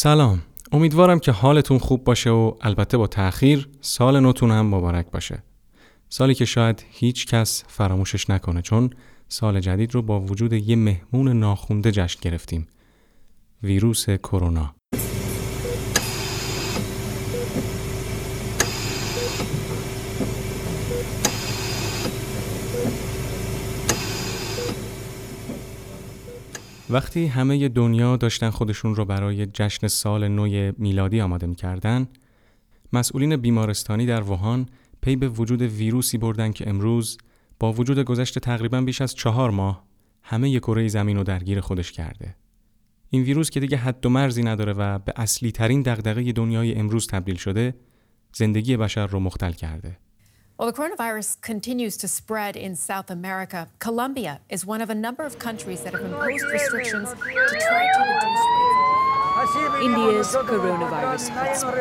سلام. امیدوارم که حالتون خوب باشه و البته با تأخیر سال نوتون هم مبارک باشه. سالی که شاید هیچ کس فراموشش نکنه چون سال جدید رو با وجود یه مهمون ناخونده جشن گرفتیم. ویروس کرونا. وقتی همه دنیا داشتن خودشون رو برای جشن سال نو میلادی آماده می‌کردن مسئولین بیمارستانی در ووهان پی به وجود ویروسی بردن که امروز با وجود گذشت تقریبا بیش از چهار ماه همه کره زمین رو درگیر خودش کرده. این ویروس که دیگه حد و مرزی نداره و به اصلی ترین دغدغه دنیای امروز تبدیل شده، زندگی بشر رو مختل کرده. While the coronavirus continues to spread in South America, Colombia is one of a number of countries that have imposed restrictions to try to reduce India's coronavirus hotspot.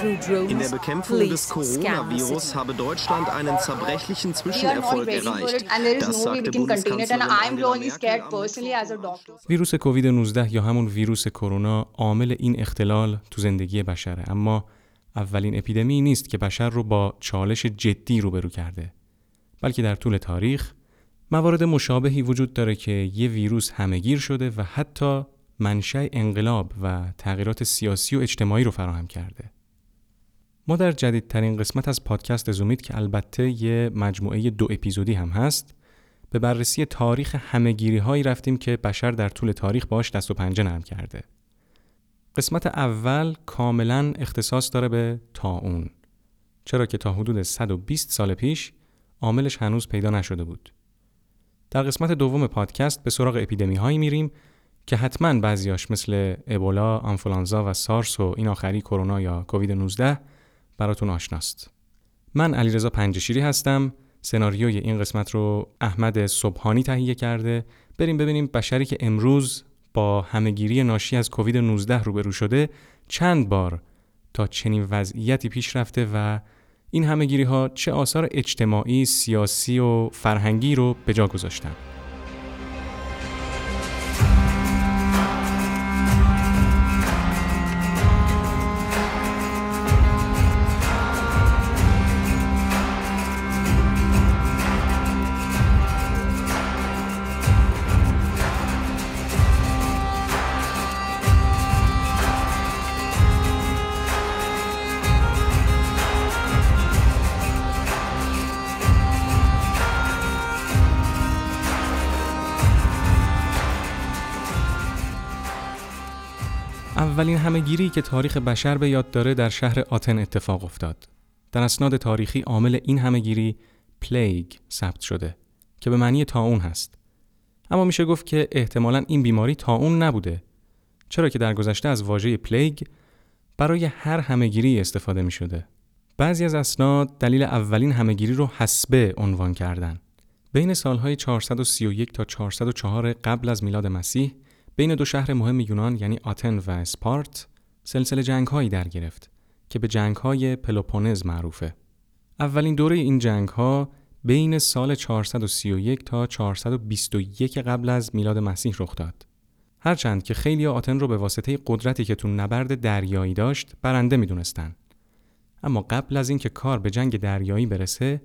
Through drones, In der Bekämpfung police, des Coronavirus scams, habe Deutschland einen zerbrechlichen We are not Zwischenerfolg ready for erreicht. it and there is Das no way sagte we can contain it and Bundeskanzlerin I am Angela really Merkel scared am personally as a doctor. ویروس کووید 19 یا همون ویروس کرونا عامل این اختلال تو زندگی بشره اما اولین اپیدمی نیست که بشر رو با چالش جدی روبرو کرده بلکه در طول تاریخ موارد مشابهی وجود داره که یه ویروس همهگیر شده و حتی منشأ انقلاب و تغییرات سیاسی و اجتماعی رو فراهم کرده ما در جدیدترین قسمت از پادکست زومید که البته یه مجموعه دو اپیزودی هم هست به بررسی تاریخ همهگیری هایی رفتیم که بشر در طول تاریخ باش دست و پنجه نرم کرده. قسمت اول کاملا اختصاص داره به تاون. چرا که تا حدود 120 سال پیش عاملش هنوز پیدا نشده بود. در قسمت دوم پادکست به سراغ اپیدمی هایی میریم که حتما بعضیاش مثل ابولا، آنفولانزا و سارس و این آخری کرونا یا کووید 19 براتون آشناست. من علیرضا پنجشیری هستم. سناریوی این قسمت رو احمد صبحانی تهیه کرده. بریم ببینیم بشری که امروز با همهگیری ناشی از کووید 19 روبرو شده چند بار تا چنین وضعیتی پیش رفته و این همهگیری ها چه آثار اجتماعی، سیاسی و فرهنگی رو به جا گذاشتن. اولین همهگیری که تاریخ بشر به یاد داره در شهر آتن اتفاق افتاد. در اسناد تاریخی عامل این همهگیری plague ثبت شده که به معنی طاعون هست. اما میشه گفت که احتمالا این بیماری طاعون نبوده. چرا که در گذشته از واژه plague برای هر همهگیری استفاده می شده. بعضی از اسناد دلیل اولین همهگیری رو حصبه عنوان کردن. بین سالهای 431 تا 404 قبل از میلاد مسیح بین دو شهر مهم یونان یعنی آتن و اسپارت سلسله جنگ هایی در گرفت که به جنگ های پلوپونز معروفه. اولین دوره این جنگ ها بین سال 431 تا 421 قبل از میلاد مسیح رخ داد. هرچند که خیلی آتن رو به واسطه قدرتی که تو نبرد دریایی داشت برنده می‌دونستن. اما قبل از اینکه کار به جنگ دریایی برسه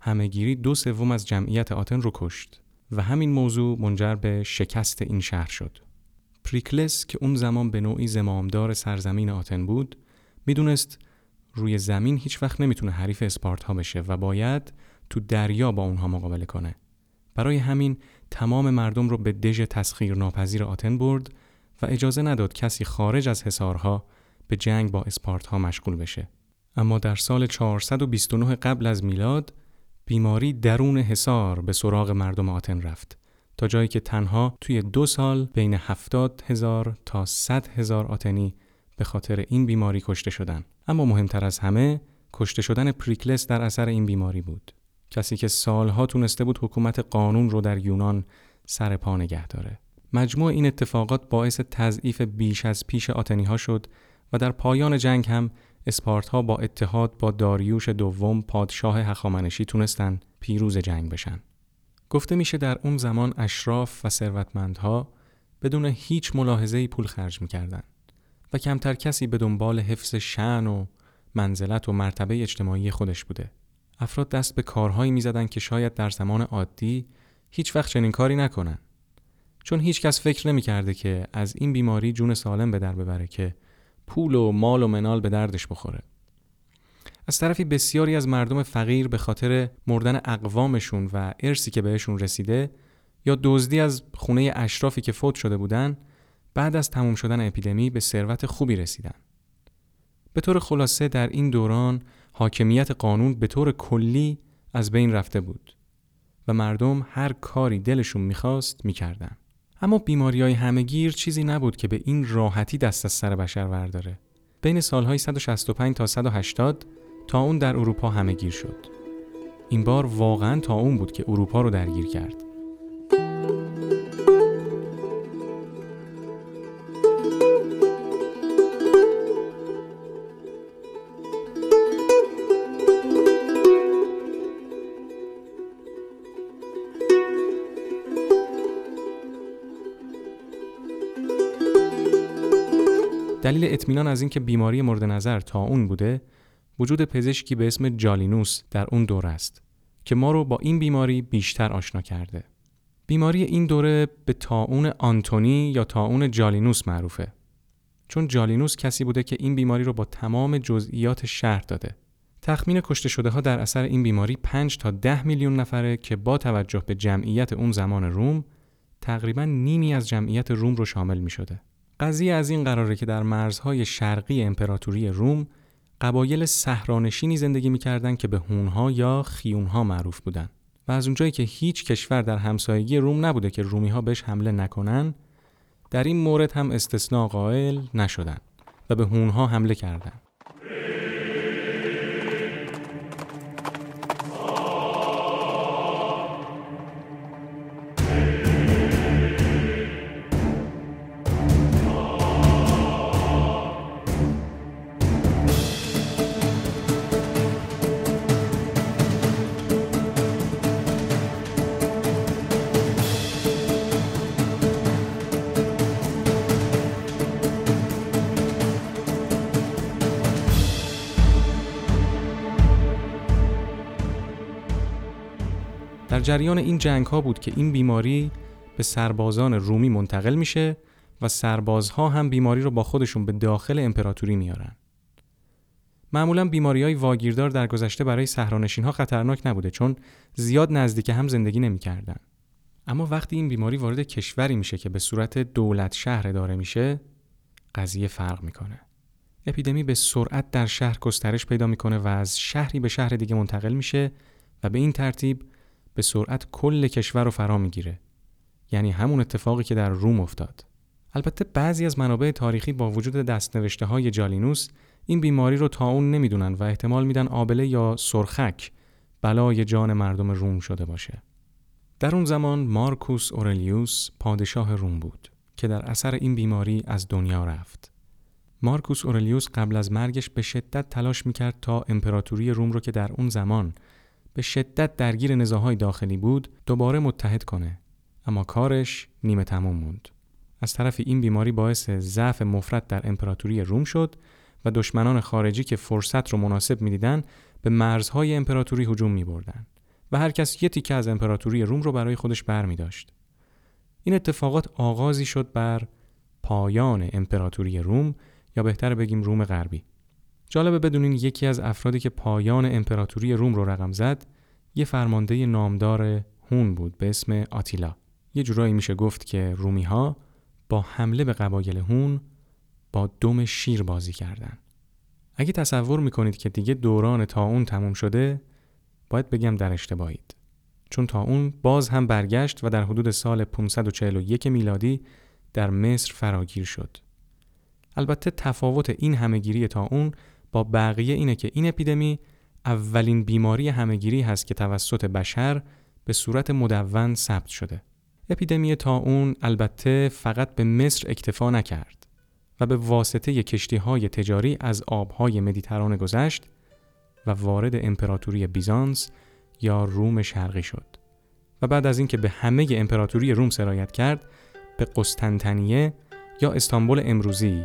همهگیری دو سوم از جمعیت آتن رو کشت و همین موضوع منجر به شکست این شهر شد. پریکلس که اون زمان به نوعی زمامدار سرزمین آتن بود می‌دونست روی زمین هیچ وقت نمی‌تونه حریف اسپارتا بشه و باید تو دریا با اونها مقابله کنه. برای همین تمام مردم رو به دژ تسخیر ناپذیر آتن برد و اجازه نداد کسی خارج از حصارها به جنگ با اسپارتها مشغول بشه. اما در سال 429 قبل از میلاد بیماری درون حصار به سراغ مردم آتن رفت تا جایی که تنها توی دو سال بین 70 هزار تا 100 هزار آتنی به خاطر این بیماری کشته شدن. اما مهمتر از همه کشته شدن پریکلس در اثر این بیماری بود. کسی که سالها تونسته بود حکومت قانون رو در یونان سر پا نگه داره. مجموع این اتفاقات باعث تضعیف بیش از پیش آتنی ها شد و در پایان جنگ هم اسپارتها با اتحاد با داریوش دوم پادشاه هخامنشی تونستن پیروز جنگ بشن. گفته میشه در اون زمان اشراف و ثروتمندها بدون هیچ ملاحظه پول خرج می‌کردن و کمتر کسی به دنبال حفظ شعن و منزلت و مرتبه اجتماعی خودش بوده. افراد دست به کارهایی می‌زدن که شاید در زمان عادی هیچ وقت چنین کاری نکنن. چون هیچ کس فکر نمی‌کرده که از این بیماری جون سالم به در ببره که پول و مال و منال به دردش بخوره. از طرفی بسیاری از مردم فقیر به خاطر مردن اقوامشون و ارسی که بهشون رسیده یا دزدی از خونه اشرافی که فوت شده بودن بعد از تموم شدن اپیدمی به ثروت خوبی رسیدن. به طور خلاصه در این دوران حاکمیت قانون به طور کلی از بین رفته بود و مردم هر کاری دلشون می‌خواست می‌کردن. اما بیماری های همگیر چیزی نبود که به این راحتی دست از سر بشر ورداره. بین سالهای 165 تا 180 تا اون در اروپا همهگیر شد. این بار واقعا تا اون بود که اروپا رو درگیر کرد. دلیل اطمینان از اینکه بیماری مورد نظر تا اون بوده وجود پزشکی به اسم جالینوس در اون دوره است که ما رو با این بیماری بیشتر آشنا کرده. بیماری این دوره به تاون آنتونی یا تاون جالینوس معروفه. چون جالینوس کسی بوده که این بیماری رو با تمام جزئیات شهر داده. تخمین کشته شده ها در اثر این بیماری 5 تا 10 میلیون نفره که با توجه به جمعیت اون زمان روم تقریبا نیمی از جمعیت روم رو شامل می شده. قضیه از این قراره که در مرزهای شرقی امپراتوری روم قبایل صحرانشینی زندگی می‌کردند که به هونها یا خیونها معروف بودند و از اونجایی که هیچ کشور در همسایگی روم نبوده که رومی ها بهش حمله نکنن در این مورد هم استثناء قائل نشدن و به هونها حمله کردند. جریان این جنگ ها بود که این بیماری به سربازان رومی منتقل میشه و سربازها هم بیماری رو با خودشون به داخل امپراتوری میارن. معمولا بیماری های واگیردار در گذشته برای سهرانشین ها خطرناک نبوده چون زیاد نزدیک هم زندگی نمی‌کردن. اما وقتی این بیماری وارد کشوری میشه که به صورت دولت شهر داره میشه قضیه فرق می‌کنه. اپیدمی به سرعت در شهر گسترش پیدا می‌کنه و از شهری به شهر دیگه منتقل میشه و به این ترتیب به سرعت کل کشور رو فرا می‌گیره. یعنی همون اتفاقی که در روم افتاد. البته بعضی از منابع تاریخی با وجود دستنوشته های جالینوس این بیماری رو تا اون نمی‌دونن و احتمال میدن آبله یا سرخک بلای جان مردم روم شده باشه. در اون زمان مارکوس اورلیوس پادشاه روم بود که در اثر این بیماری از دنیا رفت. مارکوس اورلیوس قبل از مرگش به شدت تلاش می‌کرد تا امپراتوری روم رو که در اون زمان به شدت درگیر نزاهای داخلی بود دوباره متحد کنه اما کارش نیمه تموم موند از طرف این بیماری باعث ضعف مفرد در امپراتوری روم شد و دشمنان خارجی که فرصت رو مناسب می‌دیدن به مرزهای امپراتوری هجوم می بردن و هر کس یه تیکه از امپراتوری روم رو برای خودش بر می داشت. این اتفاقات آغازی شد بر پایان امپراتوری روم یا بهتر بگیم روم غربی. جالبه بدونین یکی از افرادی که پایان امپراتوری روم رو رقم زد یه فرمانده نامدار هون بود به اسم آتیلا. یه جورایی میشه گفت که رومی ها با حمله به قبایل هون با دم شیر بازی کردن. اگه تصور می‌کنید که دیگه دوران تا اون تموم شده باید بگم در اشتباهید. چون تا اون باز هم برگشت و در حدود سال 541 میلادی در مصر فراگیر شد. البته تفاوت این همهگیری تا اون با بقیه اینه که این اپیدمی اولین بیماری همهگیری هست که توسط بشر به صورت مدون ثبت شده. اپیدمی تا اون البته فقط به مصر اکتفا نکرد و به واسطه کشتی های تجاری از آبهای مدیترانه گذشت و وارد امپراتوری بیزانس یا روم شرقی شد و بعد از اینکه به همه امپراتوری روم سرایت کرد به قسطنطنیه یا استانبول امروزی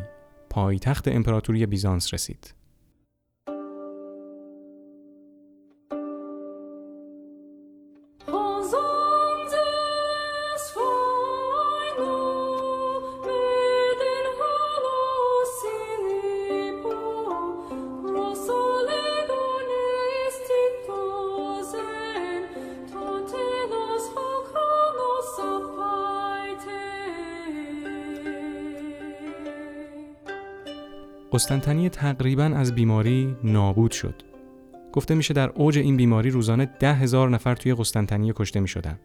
پایتخت امپراتوری بیزانس رسید. قسطنطنیه تقریبا از بیماری نابود شد. گفته میشه در اوج این بیماری روزانه ده هزار نفر توی قسطنطنیه کشته می شدن.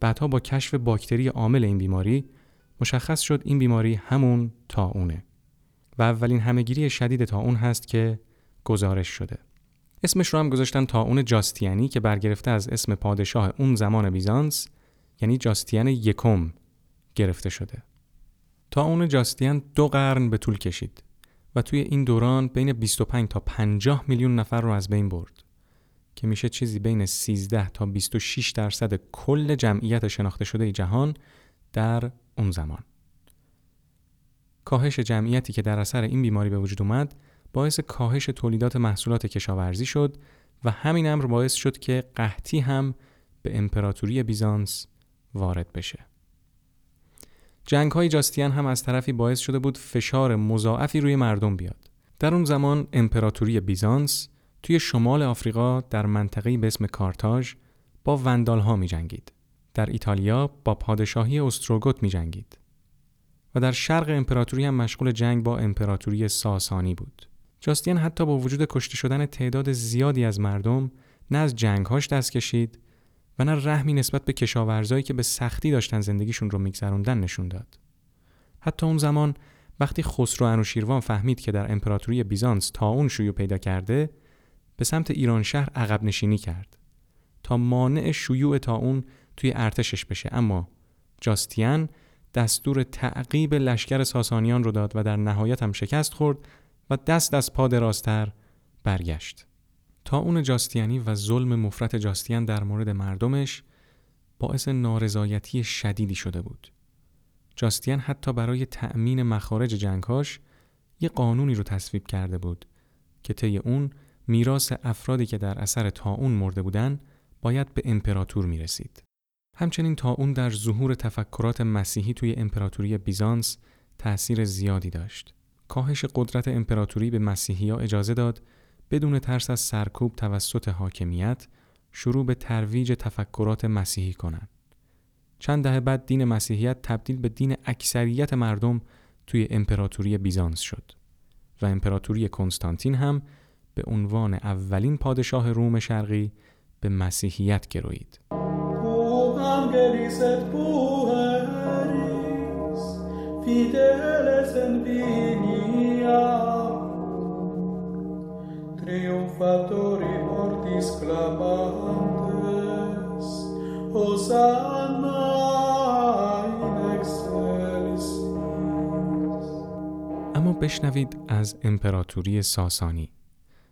بعدها با کشف باکتری عامل این بیماری مشخص شد این بیماری همون تاونه و اولین همهگیری شدید تاون هست که گزارش شده. اسمش رو هم گذاشتن تاون جاستیانی که برگرفته از اسم پادشاه اون زمان بیزانس یعنی جاستیان یکم گرفته شده. تاون جاستیان دو قرن به طول کشید. و توی این دوران بین 25 تا 50 میلیون نفر رو از بین برد که میشه چیزی بین 13 تا 26 درصد کل جمعیت شناخته شده جهان در اون زمان. کاهش جمعیتی که در اثر این بیماری به وجود اومد باعث کاهش تولیدات محصولات کشاورزی شد و همین امر باعث شد که قحطی هم به امپراتوری بیزانس وارد بشه. جنگ های جاستیان هم از طرفی باعث شده بود فشار مضاعفی روی مردم بیاد. در اون زمان امپراتوری بیزانس توی شمال آفریقا در منطقه‌ای به اسم کارتاژ با وندال ها می جنگید. در ایتالیا با پادشاهی استروگوت می جنگید. و در شرق امپراتوری هم مشغول جنگ با امپراتوری ساسانی بود. جاستیان حتی با وجود کشته شدن تعداد زیادی از مردم نه از جنگهاش دست کشید و نه رحمی نسبت به کشاورزایی که به سختی داشتن زندگیشون رو میگذروندن نشون داد. حتی اون زمان وقتی خسرو انوشیروان فهمید که در امپراتوری بیزانس تا اون شیوع پیدا کرده به سمت ایران شهر عقب نشینی کرد تا مانع شیوع تا اون توی ارتشش بشه اما جاستیان دستور تعقیب لشکر ساسانیان رو داد و در نهایت هم شکست خورد و دست از پا درازتر برگشت. تا اون جاستیانی و ظلم مفرت جاستیان در مورد مردمش باعث نارضایتی شدیدی شده بود. جاستیان حتی برای تأمین مخارج جنگهاش یه قانونی رو تصویب کرده بود که طی اون میراث افرادی که در اثر تاون مرده بودن باید به امپراتور می رسید. همچنین تاون در ظهور تفکرات مسیحی توی امپراتوری بیزانس تأثیر زیادی داشت. کاهش قدرت امپراتوری به مسیحی ها اجازه داد بدون ترس از سرکوب توسط حاکمیت شروع به ترویج تفکرات مسیحی کنند. چند دهه بعد دین مسیحیت تبدیل به دین اکثریت مردم توی امپراتوری بیزانس شد و امپراتوری کنستانتین هم به عنوان اولین پادشاه روم شرقی به مسیحیت گروید. Triumfatori mortis clamantes, Hosanna in excelsis. اما بشنوید از امپراتوری ساسانی.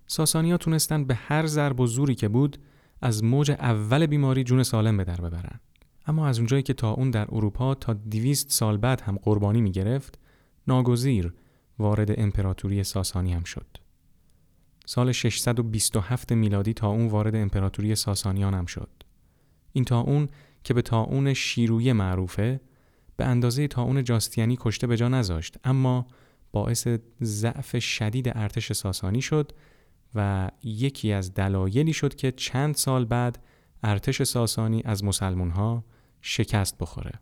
ساسانی ها تونستن به هر ضرب و زوری که بود از موج اول بیماری جون سالم به در ببرن. اما از اونجایی که تا اون در اروپا تا دیویست سال بعد هم قربانی می گرفت، ناگزیر وارد امپراتوری ساسانی هم شد. سال 627 میلادی تا اون وارد امپراتوری ساسانیان هم شد. این تا اون که به تاون شیرویه معروفه به اندازه تاون جاستیانی کشته به جا نذاشت اما باعث ضعف شدید ارتش ساسانی شد و یکی از دلایلی شد که چند سال بعد ارتش ساسانی از مسلمون ها شکست بخوره.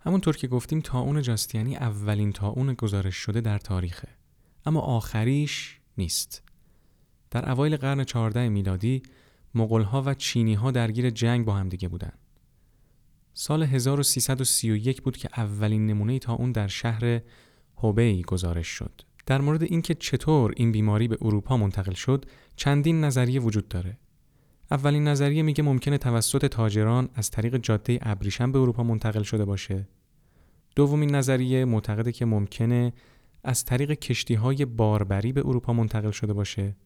همونطور که گفتیم تاون جاستیانی اولین تاون گزارش شده در تاریخه اما آخریش نیست. در اوایل قرن 14 میلادی مغولها و چینیها درگیر جنگ با همدیگه بودند. سال 1331 بود که اولین نمونه تا اون در شهر هوبی گزارش شد. در مورد اینکه چطور این بیماری به اروپا منتقل شد، چندین نظریه وجود داره. اولین نظریه میگه ممکنه توسط تاجران از طریق جاده ابریشم به اروپا منتقل شده باشه. دومین نظریه معتقده که ممکنه از طریق کشتی های باربری به اروپا منتقل شده باشه.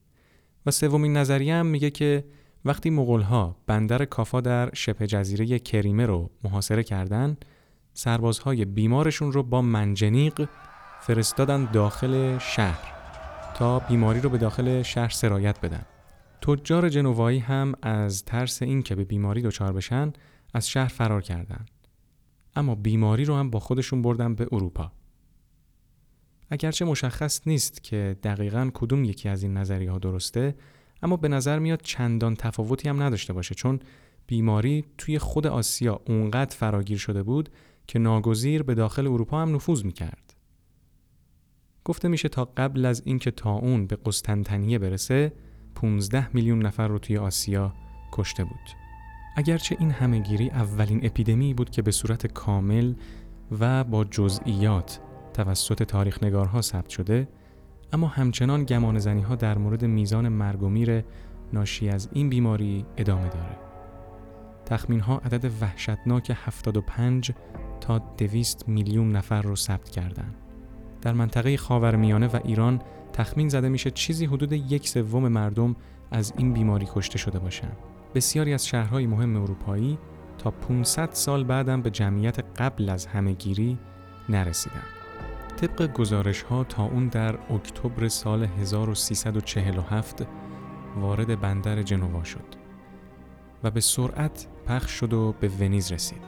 و سومین نظریه هم میگه که وقتی مغولها بندر کافا در شبه جزیره کریمه رو محاصره کردن سربازهای بیمارشون رو با منجنیق فرستادن داخل شهر تا بیماری رو به داخل شهر سرایت بدن. تجار جنوایی هم از ترس این که به بیماری دچار بشن از شهر فرار کردند. اما بیماری رو هم با خودشون بردن به اروپا. اگرچه مشخص نیست که دقیقا کدوم یکی از این نظریه ها درسته اما به نظر میاد چندان تفاوتی هم نداشته باشه چون بیماری توی خود آسیا اونقدر فراگیر شده بود که ناگزیر به داخل اروپا هم نفوذ می‌کرد. گفته میشه تا قبل از اینکه اون به قسطنطنیه برسه 15 میلیون نفر رو توی آسیا کشته بود. اگرچه این همهگیری اولین اپیدمی بود که به صورت کامل و با جزئیات توسط تاریخ نگارها ثبت شده اما همچنان گمان زنی ها در مورد میزان مرگ و میر ناشی از این بیماری ادامه داره تخمین ها عدد وحشتناک 75 تا 200 میلیون نفر رو ثبت کردند. در منطقه خاورمیانه و ایران تخمین زده میشه چیزی حدود یک سوم مردم از این بیماری کشته شده باشند. بسیاری از شهرهای مهم اروپایی تا 500 سال بعدم به جمعیت قبل از همهگیری نرسیدن. طبق گزارش ها تا اون در اکتبر سال 1347 وارد بندر جنوا شد و به سرعت پخش شد و به ونیز رسید.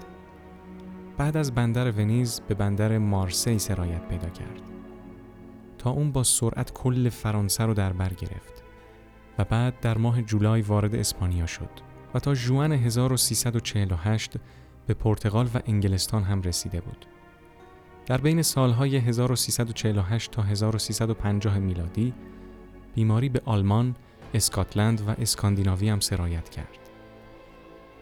بعد از بندر ونیز به بندر مارسی سرایت پیدا کرد. تا اون با سرعت کل فرانسه رو در بر گرفت. و بعد در ماه جولای وارد اسپانیا شد و تا جوان 1348 به پرتغال و انگلستان هم رسیده بود. در بین سالهای 1348 تا 1350 میلادی بیماری به آلمان، اسکاتلند و اسکاندیناوی هم سرایت کرد.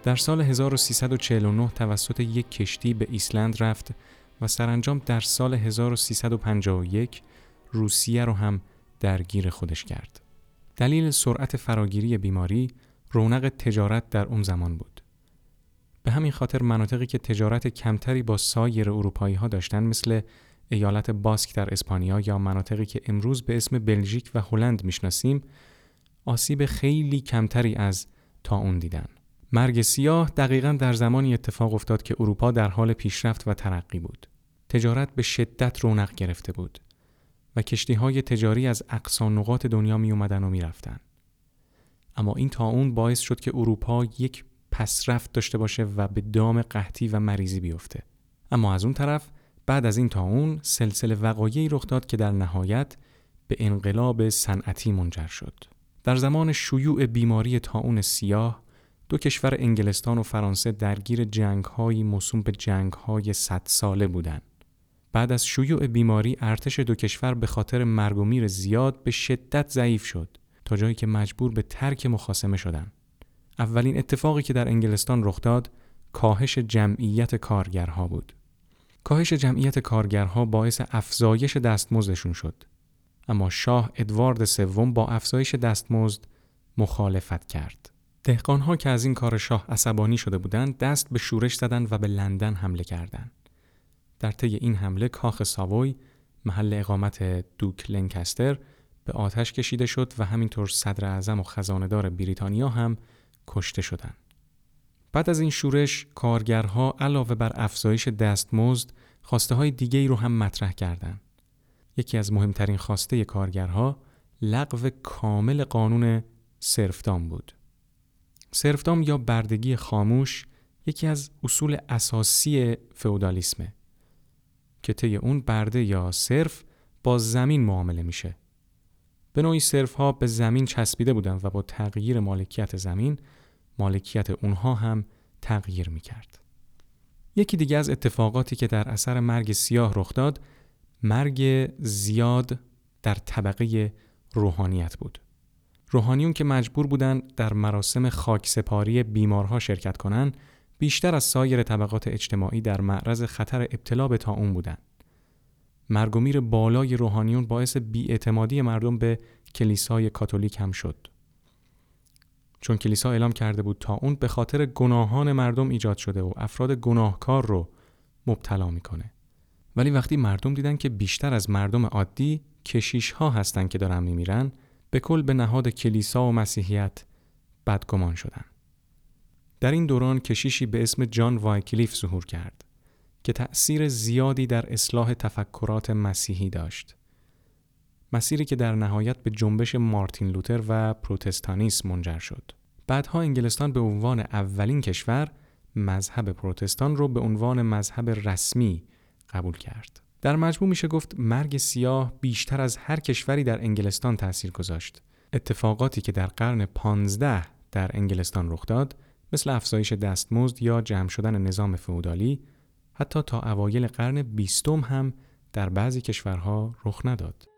در سال 1349 توسط یک کشتی به ایسلند رفت و سرانجام در سال 1351 روسیه رو هم درگیر خودش کرد. دلیل سرعت فراگیری بیماری رونق تجارت در اون زمان بود. به همین خاطر مناطقی که تجارت کمتری با سایر اروپایی ها داشتن مثل ایالت باسک در اسپانیا یا مناطقی که امروز به اسم بلژیک و هلند می‌شناسیم آسیب خیلی کمتری از تا اون دیدن. مرگ سیاه دقیقا در زمانی اتفاق افتاد که اروپا در حال پیشرفت و ترقی بود. تجارت به شدت رونق گرفته بود. و کشتی های تجاری از اقصا نقاط دنیا می اومدن و می رفتن. اما این تا اون باعث شد که اروپا یک پسرفت داشته باشه و به دام قحطی و مریضی بیفته. اما از اون طرف بعد از این تا اون سلسله وقایعی رخ داد که در نهایت به انقلاب صنعتی منجر شد. در زمان شیوع بیماری تاون سیاه دو کشور انگلستان و فرانسه درگیر جنگهایی موسوم به جنگهای صد ساله بودند. بعد از شیوع بیماری ارتش دو کشور به خاطر مرگ و میر زیاد به شدت ضعیف شد تا جایی که مجبور به ترک مخاسمه شدند. اولین اتفاقی که در انگلستان رخ داد کاهش جمعیت کارگرها بود. کاهش جمعیت کارگرها باعث افزایش دستمزدشون شد. اما شاه ادوارد سوم با افزایش دستمزد مخالفت کرد. دهقانها که از این کار شاه عصبانی شده بودند دست به شورش زدند و به لندن حمله کردند. در طی این حمله کاخ ساووی محل اقامت دوک لنکستر به آتش کشیده شد و همینطور صدر اعظم و خزاندار بریتانیا هم کشته شدند. بعد از این شورش کارگرها علاوه بر افزایش دستمزد خواسته های دیگه ای رو هم مطرح کردند. یکی از مهمترین خواسته کارگرها لغو کامل قانون سرفدام بود. سرفدام یا بردگی خاموش یکی از اصول اساسی فئودالیسمه که طی اون برده یا صرف با زمین معامله میشه. به نوعی صرف ها به زمین چسبیده بودن و با تغییر مالکیت زمین مالکیت اونها هم تغییر می‌کرد. یکی دیگه از اتفاقاتی که در اثر مرگ سیاه رخ داد مرگ زیاد در طبقه روحانیت بود. روحانیون که مجبور بودند در مراسم خاکسپاری بیمارها شرکت کنند بیشتر از سایر طبقات اجتماعی در معرض خطر ابتلا به تاون بودند. مرگ و میر بالای روحانیون باعث بیاعتمادی مردم به کلیسای کاتولیک هم شد. چون کلیسا اعلام کرده بود تا اون به خاطر گناهان مردم ایجاد شده و افراد گناهکار رو مبتلا می‌کنه. ولی وقتی مردم دیدن که بیشتر از مردم عادی کشیش ها هستن که دارن میمیرن به کل به نهاد کلیسا و مسیحیت بدگمان شدن. در این دوران کشیشی به اسم جان وایکلیف ظهور کرد که تأثیر زیادی در اصلاح تفکرات مسیحی داشت. مسیری که در نهایت به جنبش مارتین لوتر و پروتستانیسم منجر شد. بعدها انگلستان به عنوان اولین کشور مذهب پروتستان رو به عنوان مذهب رسمی قبول کرد. در مجموع میشه گفت مرگ سیاه بیشتر از هر کشوری در انگلستان تاثیر گذاشت. اتفاقاتی که در قرن 15 در انگلستان رخ داد مثل افزایش دستمزد یا جمع شدن نظام فئودالی حتی تا اوایل قرن بیستم هم در بعضی کشورها رخ نداد.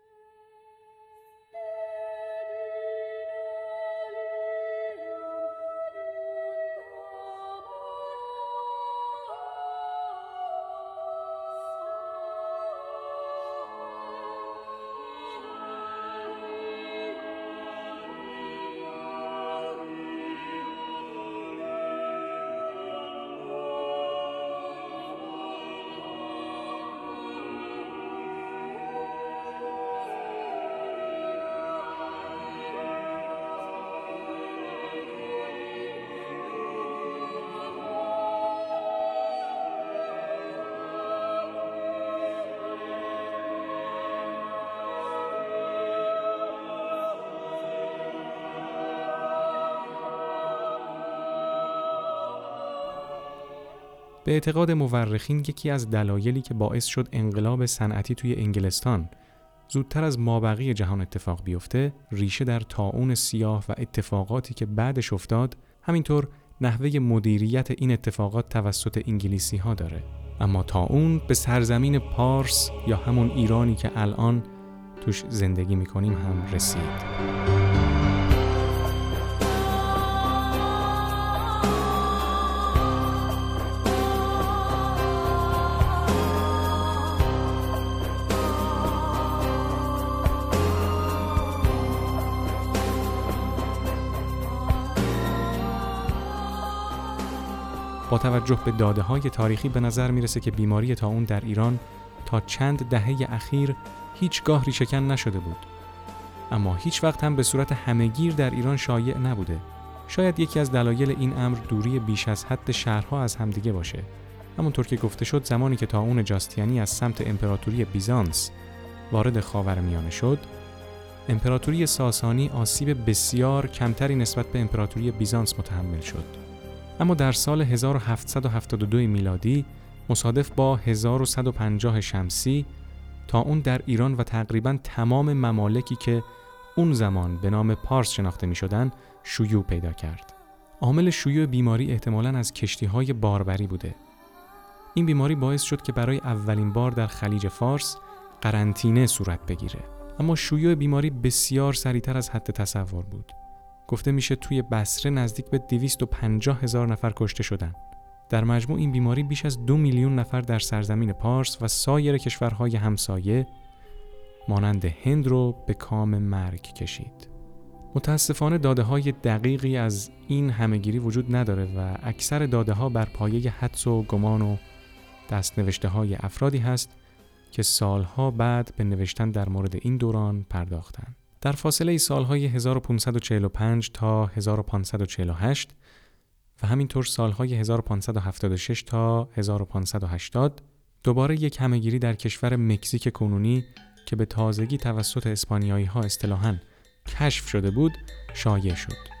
به اعتقاد مورخین یکی از دلایلی که باعث شد انقلاب صنعتی توی انگلستان زودتر از مابقی جهان اتفاق بیفته ریشه در تاون سیاه و اتفاقاتی که بعدش افتاد همینطور نحوه مدیریت این اتفاقات توسط انگلیسی ها داره. اما تاون به سرزمین پارس یا همون ایرانی که الان توش زندگی می‌کنیم هم رسید. با توجه به داده های تاریخی به نظر می‌رسه که بیماری اون در ایران تا چند دهه اخیر هیچگاه ریشهکن نشده بود. اما هیچ وقت هم به صورت همهگیر در ایران شایع نبوده. شاید یکی از دلایل این امر دوری بیش از حد شهرها از همدیگه باشه. همونطور که گفته شد زمانی که اون جاستیانی از سمت امپراتوری بیزانس وارد خاورمیانه شد، امپراتوری ساسانی آسیب بسیار کمتری نسبت به امپراتوری بیزانس متحمل شد. اما در سال 1772 میلادی مصادف با 1150 شمسی تا اون در ایران و تقریبا تمام ممالکی که اون زمان به نام پارس شناخته می شدن شیوع پیدا کرد. عامل شیوع بیماری احتمالاً از کشتی های باربری بوده. این بیماری باعث شد که برای اولین بار در خلیج فارس قرنطینه صورت بگیره. اما شیوع بیماری بسیار سریعتر از حد تصور بود. گفته میشه توی بسره نزدیک به 250 هزار نفر کشته شدن. در مجموع این بیماری بیش از دو میلیون نفر در سرزمین پارس و سایر کشورهای همسایه مانند هند رو به کام مرگ کشید. متاسفانه داده های دقیقی از این همهگیری وجود نداره و اکثر داده ها بر پایه حدس و گمان و دستنوشته های افرادی هست که سالها بعد به نوشتن در مورد این دوران پرداختند. در فاصله سالهای 1545 تا 1548 و همینطور سالهای 1576 تا 1580 دوباره یک همهگیری در کشور مکزیک کنونی که به تازگی توسط اسپانیایی ها کشف شده بود شایع شد.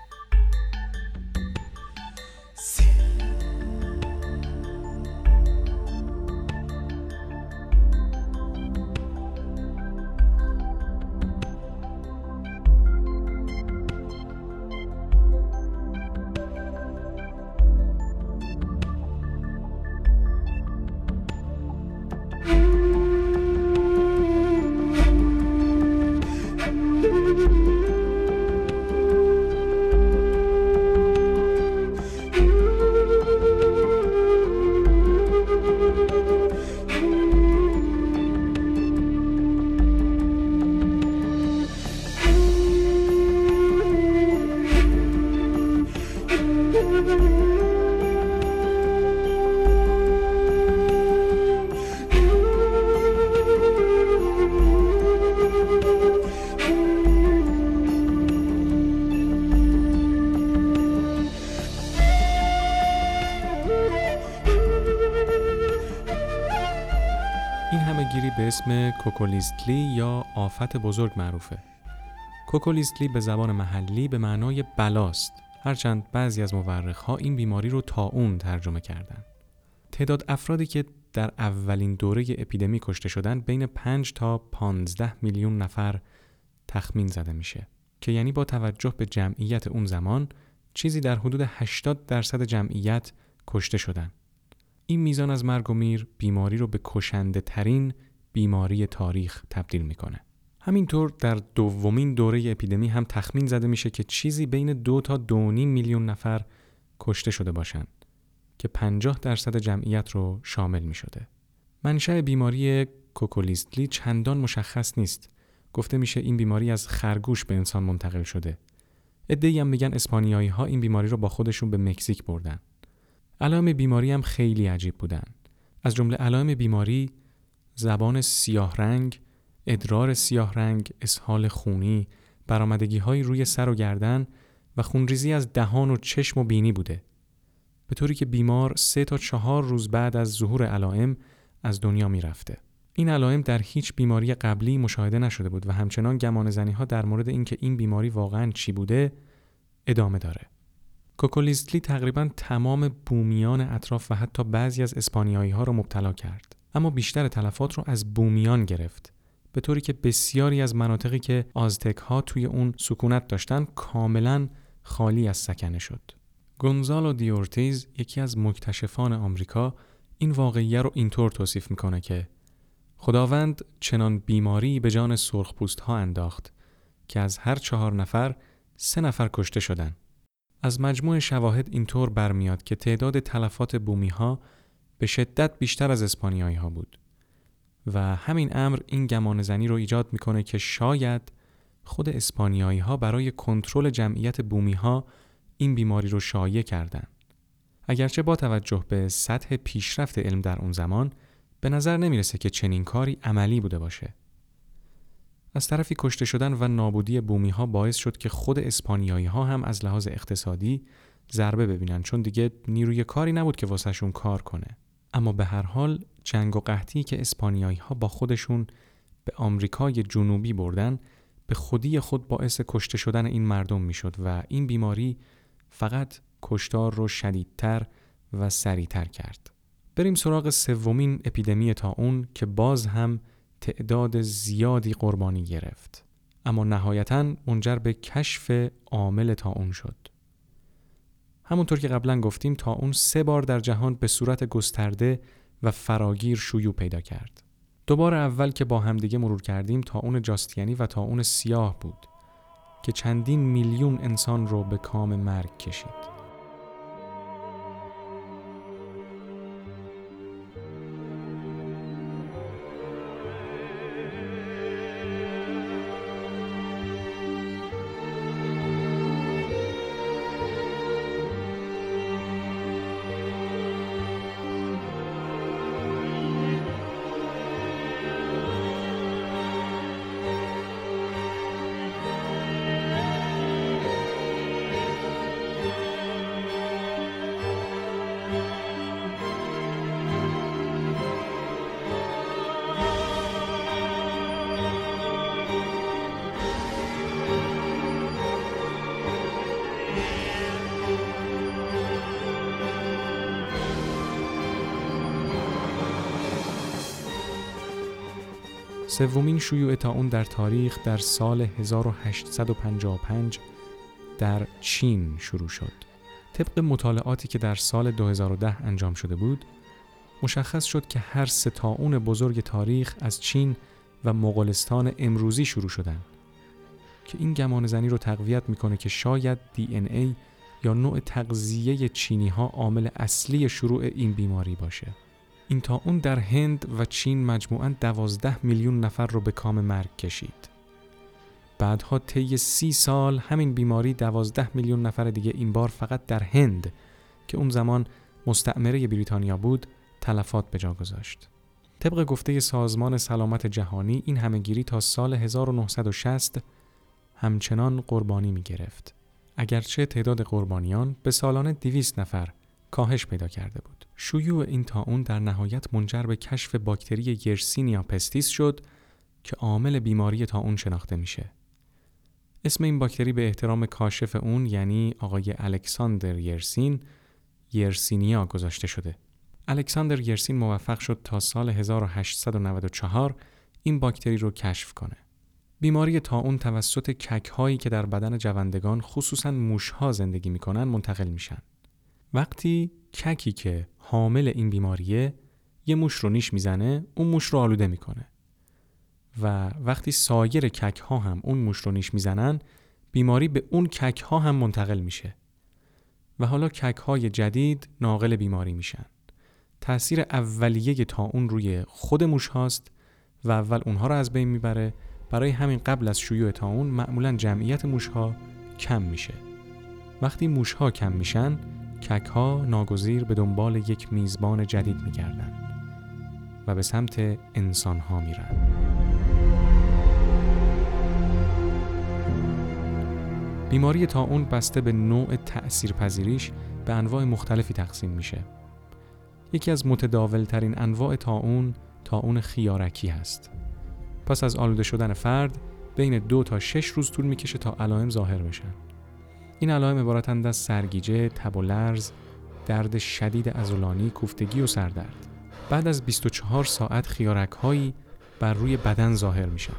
همهگیری به اسم کوکولیستلی یا آفت بزرگ معروفه. کوکولیستلی به زبان محلی به معنای بلاست هرچند بعضی از مورخها این بیماری رو اون ترجمه کردند. تعداد افرادی که در اولین دوره اپیدمی کشته شدن بین 5 تا 15 میلیون نفر تخمین زده میشه که یعنی با توجه به جمعیت اون زمان چیزی در حدود 80 درصد جمعیت کشته شدن. این میزان از مرگ و میر بیماری رو به کشنده ترین بیماری تاریخ تبدیل می‌کنه. همینطور در دومین دوره اپیدمی هم تخمین زده میشه که چیزی بین دو تا دو میلیون نفر کشته شده باشند که 50 درصد جمعیت رو شامل می شده. منشأ بیماری کوکولیستلی چندان مشخص نیست. گفته میشه این بیماری از خرگوش به انسان منتقل شده. ادعی هم میگن اسپانیایی ها این بیماری رو با خودشون به مکزیک بردن. علائم بیماری هم خیلی عجیب بودن. از جمله علائم بیماری زبان سیاه رنگ، ادرار سیاه رنگ، اسهال خونی، برامدگی های روی سر و گردن و خونریزی از دهان و چشم و بینی بوده. به طوری که بیمار سه تا چهار روز بعد از ظهور علائم از دنیا می‌رفته. این علائم در هیچ بیماری قبلی مشاهده نشده بود و همچنان گمان زنی ها در مورد اینکه این بیماری واقعا چی بوده ادامه داره. کوکولیستلی تقریبا تمام بومیان اطراف و حتی بعضی از اسپانیایی ها را مبتلا کرد. اما بیشتر تلفات رو از بومیان گرفت. به طوری که بسیاری از مناطقی که آزتک ها توی اون سکونت داشتن کاملا خالی از سکنه شد. گونزالو دیورتیز یکی از مکتشفان آمریکا این واقعیه رو اینطور توصیف می‌کنه که خداوند چنان بیماری به جان سرخپوست ها انداخت که از هر چهار نفر سه نفر کشته شدن. از مجموع شواهد اینطور برمیاد که تعداد تلفات بومی ها به شدت بیشتر از اسپانیایی ها بود و همین امر این گمان زنی رو ایجاد می‌کنه که شاید خود اسپانیایی ها برای کنترل جمعیت بومی ها این بیماری رو شایع کردند. اگرچه با توجه به سطح پیشرفت علم در اون زمان به نظر نمی‌رسه که چنین کاری عملی بوده باشه. از طرفی کشته شدن و نابودی بومی ها باعث شد که خود اسپانیایی ها هم از لحاظ اقتصادی ضربه ببینن چون دیگه نیروی کاری نبود که واسهشون کار کنه. اما به هر حال جنگ و قحطی که اسپانیایی ها با خودشون به آمریکای جنوبی بردن به خودی خود باعث کشته شدن این مردم می‌شد و این بیماری فقط کشتار رو شدیدتر و سریعتر کرد. بریم سراغ سومین اپیدمی تا اون که باز هم تعداد زیادی قربانی گرفت. اما نهایتا منجر به کشف عامل تا اون شد. همونطور که قبلا گفتیم تا اون سه بار در جهان به صورت گسترده و فراگیر شیوع پیدا کرد. دوبار اول که با همدیگه مرور کردیم تا اون جاستیانی و تا اون سیاه بود که چندین میلیون انسان رو به کام مرگ کشید. سومین شیوع اون در تاریخ در سال 1855 در چین شروع شد. طبق مطالعاتی که در سال 2010 انجام شده بود، مشخص شد که هر سه اون بزرگ تاریخ از چین و مغولستان امروزی شروع شدند که این گمان زنی رو تقویت می‌کنه که شاید دی ای یا نوع تغذیه چینی ها عامل اصلی شروع این بیماری باشه. این تا اون در هند و چین مجموعاً دوازده میلیون نفر رو به کام مرگ کشید. بعدها طی سی سال همین بیماری دوازده میلیون نفر دیگه این بار فقط در هند که اون زمان مستعمره بریتانیا بود تلفات به جا گذاشت. طبق گفته سازمان سلامت جهانی این همهگیری تا سال 1960 همچنان قربانی می گرفت. اگرچه تعداد قربانیان به سالانه 200 نفر کاهش پیدا کرده بود. شیوع این تاون در نهایت منجر به کشف باکتری یرسینیا پستیس شد که عامل بیماری تاون شناخته میشه. اسم این باکتری به احترام کاشف اون یعنی آقای الکساندر یرسین یرسینیا گذاشته شده. الکساندر یرسین موفق شد تا سال 1894 این باکتری رو کشف کنه. بیماری تاون توسط کک هایی که در بدن جوندگان خصوصا موشها زندگی می‌کنن منتقل میشن. وقتی ککی که حامل این بیماریه یه موش رو نیش می‌زنه اون موش رو آلوده می‌کنه. و وقتی سایر کک ها هم اون موش رو نیش می‌زنن بیماری به اون کک ها هم منتقل میشه. و حالا کک های جدید ناقل بیماری میشن. تأثیر اولیه تا اون روی خود موش هاست و اول اونها رو از بین می‌بره. برای همین قبل از شیوع تا اون معمولا جمعیت موش ها کم میشه. وقتی موش ها کم میشن کک ها ناگزیر به دنبال یک میزبان جدید میگردن و به سمت انسان ها میرن بیماری تا اون بسته به نوع تأثیر پذیریش به انواع مختلفی تقسیم میشه. یکی از متداول ترین انواع تا اون خیارکی هست. پس از آلوده شدن فرد بین دو تا شش روز طول می‌کشه تا علائم ظاهر بشن. این علائم عبارتند از سرگیجه، تب و لرز، درد شدید ازولانی، کوفتگی و سردرد. بعد از 24 ساعت خیارک هایی بر روی بدن ظاهر میشن.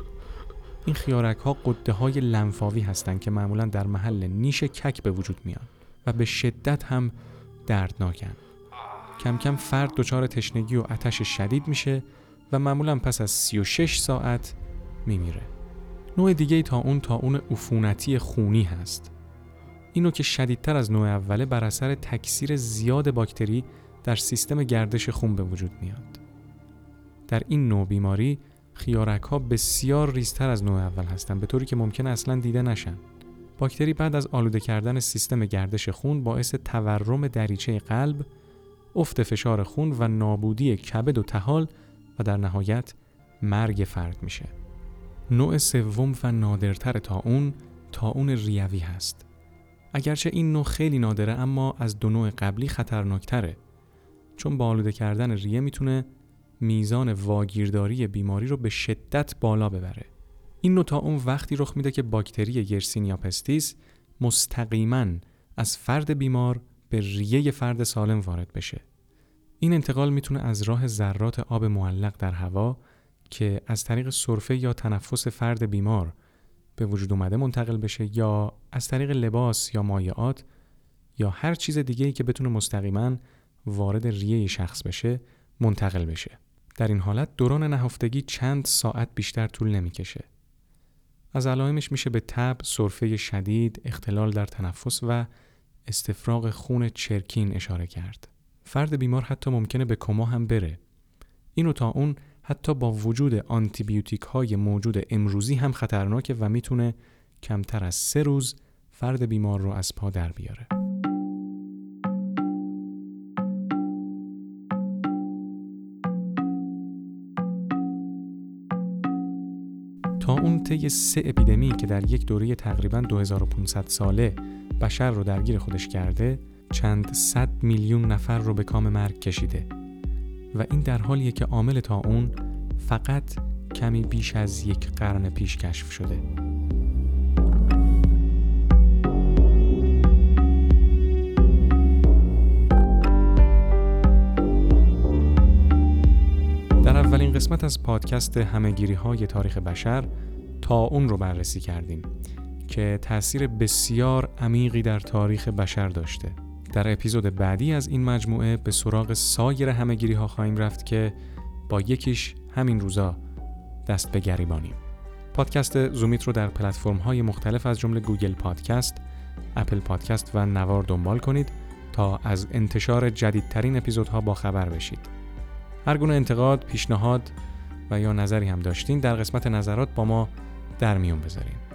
این خیارک ها قده های لنفاوی هستند که معمولا در محل نیش کک به وجود میان و به شدت هم دردناکن. کم کم فرد دچار تشنگی و آتش شدید میشه و معمولا پس از 36 ساعت میمیره. نوع دیگه تا اون تا اون عفونتی خونی هست. اینو که شدیدتر از نوع اوله بر اثر تکثیر زیاد باکتری در سیستم گردش خون به وجود میاد. در این نوع بیماری خیارک ها بسیار ریزتر از نوع اول هستند به طوری که ممکن اصلا دیده نشن. باکتری بعد از آلوده کردن سیستم گردش خون باعث تورم دریچه قلب، افت فشار خون و نابودی کبد و تحال و در نهایت مرگ فرد میشه. نوع سوم و نادرتر تا اون تا اون ریوی هست. اگرچه این نوع خیلی نادره اما از دو نوع قبلی خطرناکتره چون با آلوده کردن ریه می‌تونه میزان واگیرداری بیماری رو به شدت بالا ببره. این نوع تا اون وقتی رخ میده که باکتری گرسینیا پستیس مستقیما از فرد بیمار به ریه فرد سالم وارد بشه. این انتقال می‌تونه از راه ذرات آب معلق در هوا که از طریق سرفه یا تنفس فرد بیمار به وجود اومده منتقل بشه یا از طریق لباس یا مایعات یا هر چیز دیگه ای که بتونه مستقیما وارد ریه شخص بشه منتقل بشه. در این حالت دوران نهفتگی چند ساعت بیشتر طول نمی‌کشه. از علائمش میشه به تب، سرفه شدید، اختلال در تنفس و استفراغ خون چرکین اشاره کرد. فرد بیمار حتی ممکنه به کما هم بره. اینو تا اون حتی با وجود آنتیبیوتیک های موجود امروزی هم خطرناکه و می‌تونه کمتر از سه روز فرد بیمار رو از پا در بیاره. تا اون طی سه اپیدمی که در یک دوره تقریبا 2500 ساله بشر رو درگیر خودش کرده چند صد میلیون نفر رو به کام مرگ کشیده و این در حالیه که عامل تا اون فقط کمی بیش از یک قرن پیش کشف شده. در اولین قسمت از پادکست همهگیری های تاریخ بشر طاعون رو بررسی کردیم که تاثیر بسیار عمیقی در تاریخ بشر داشته. در اپیزود بعدی از این مجموعه به سراغ سایر همهگیری ها خواهیم رفت که با یکیش همین روزا دست به گریبانیم. پادکست زومیت رو در پلتفرم های مختلف از جمله گوگل پادکست، اپل پادکست و نوار دنبال کنید تا از انتشار جدیدترین اپیزودها با خبر بشید. هر گونه انتقاد، پیشنهاد و یا نظری هم داشتین در قسمت نظرات با ما در میون بذارین.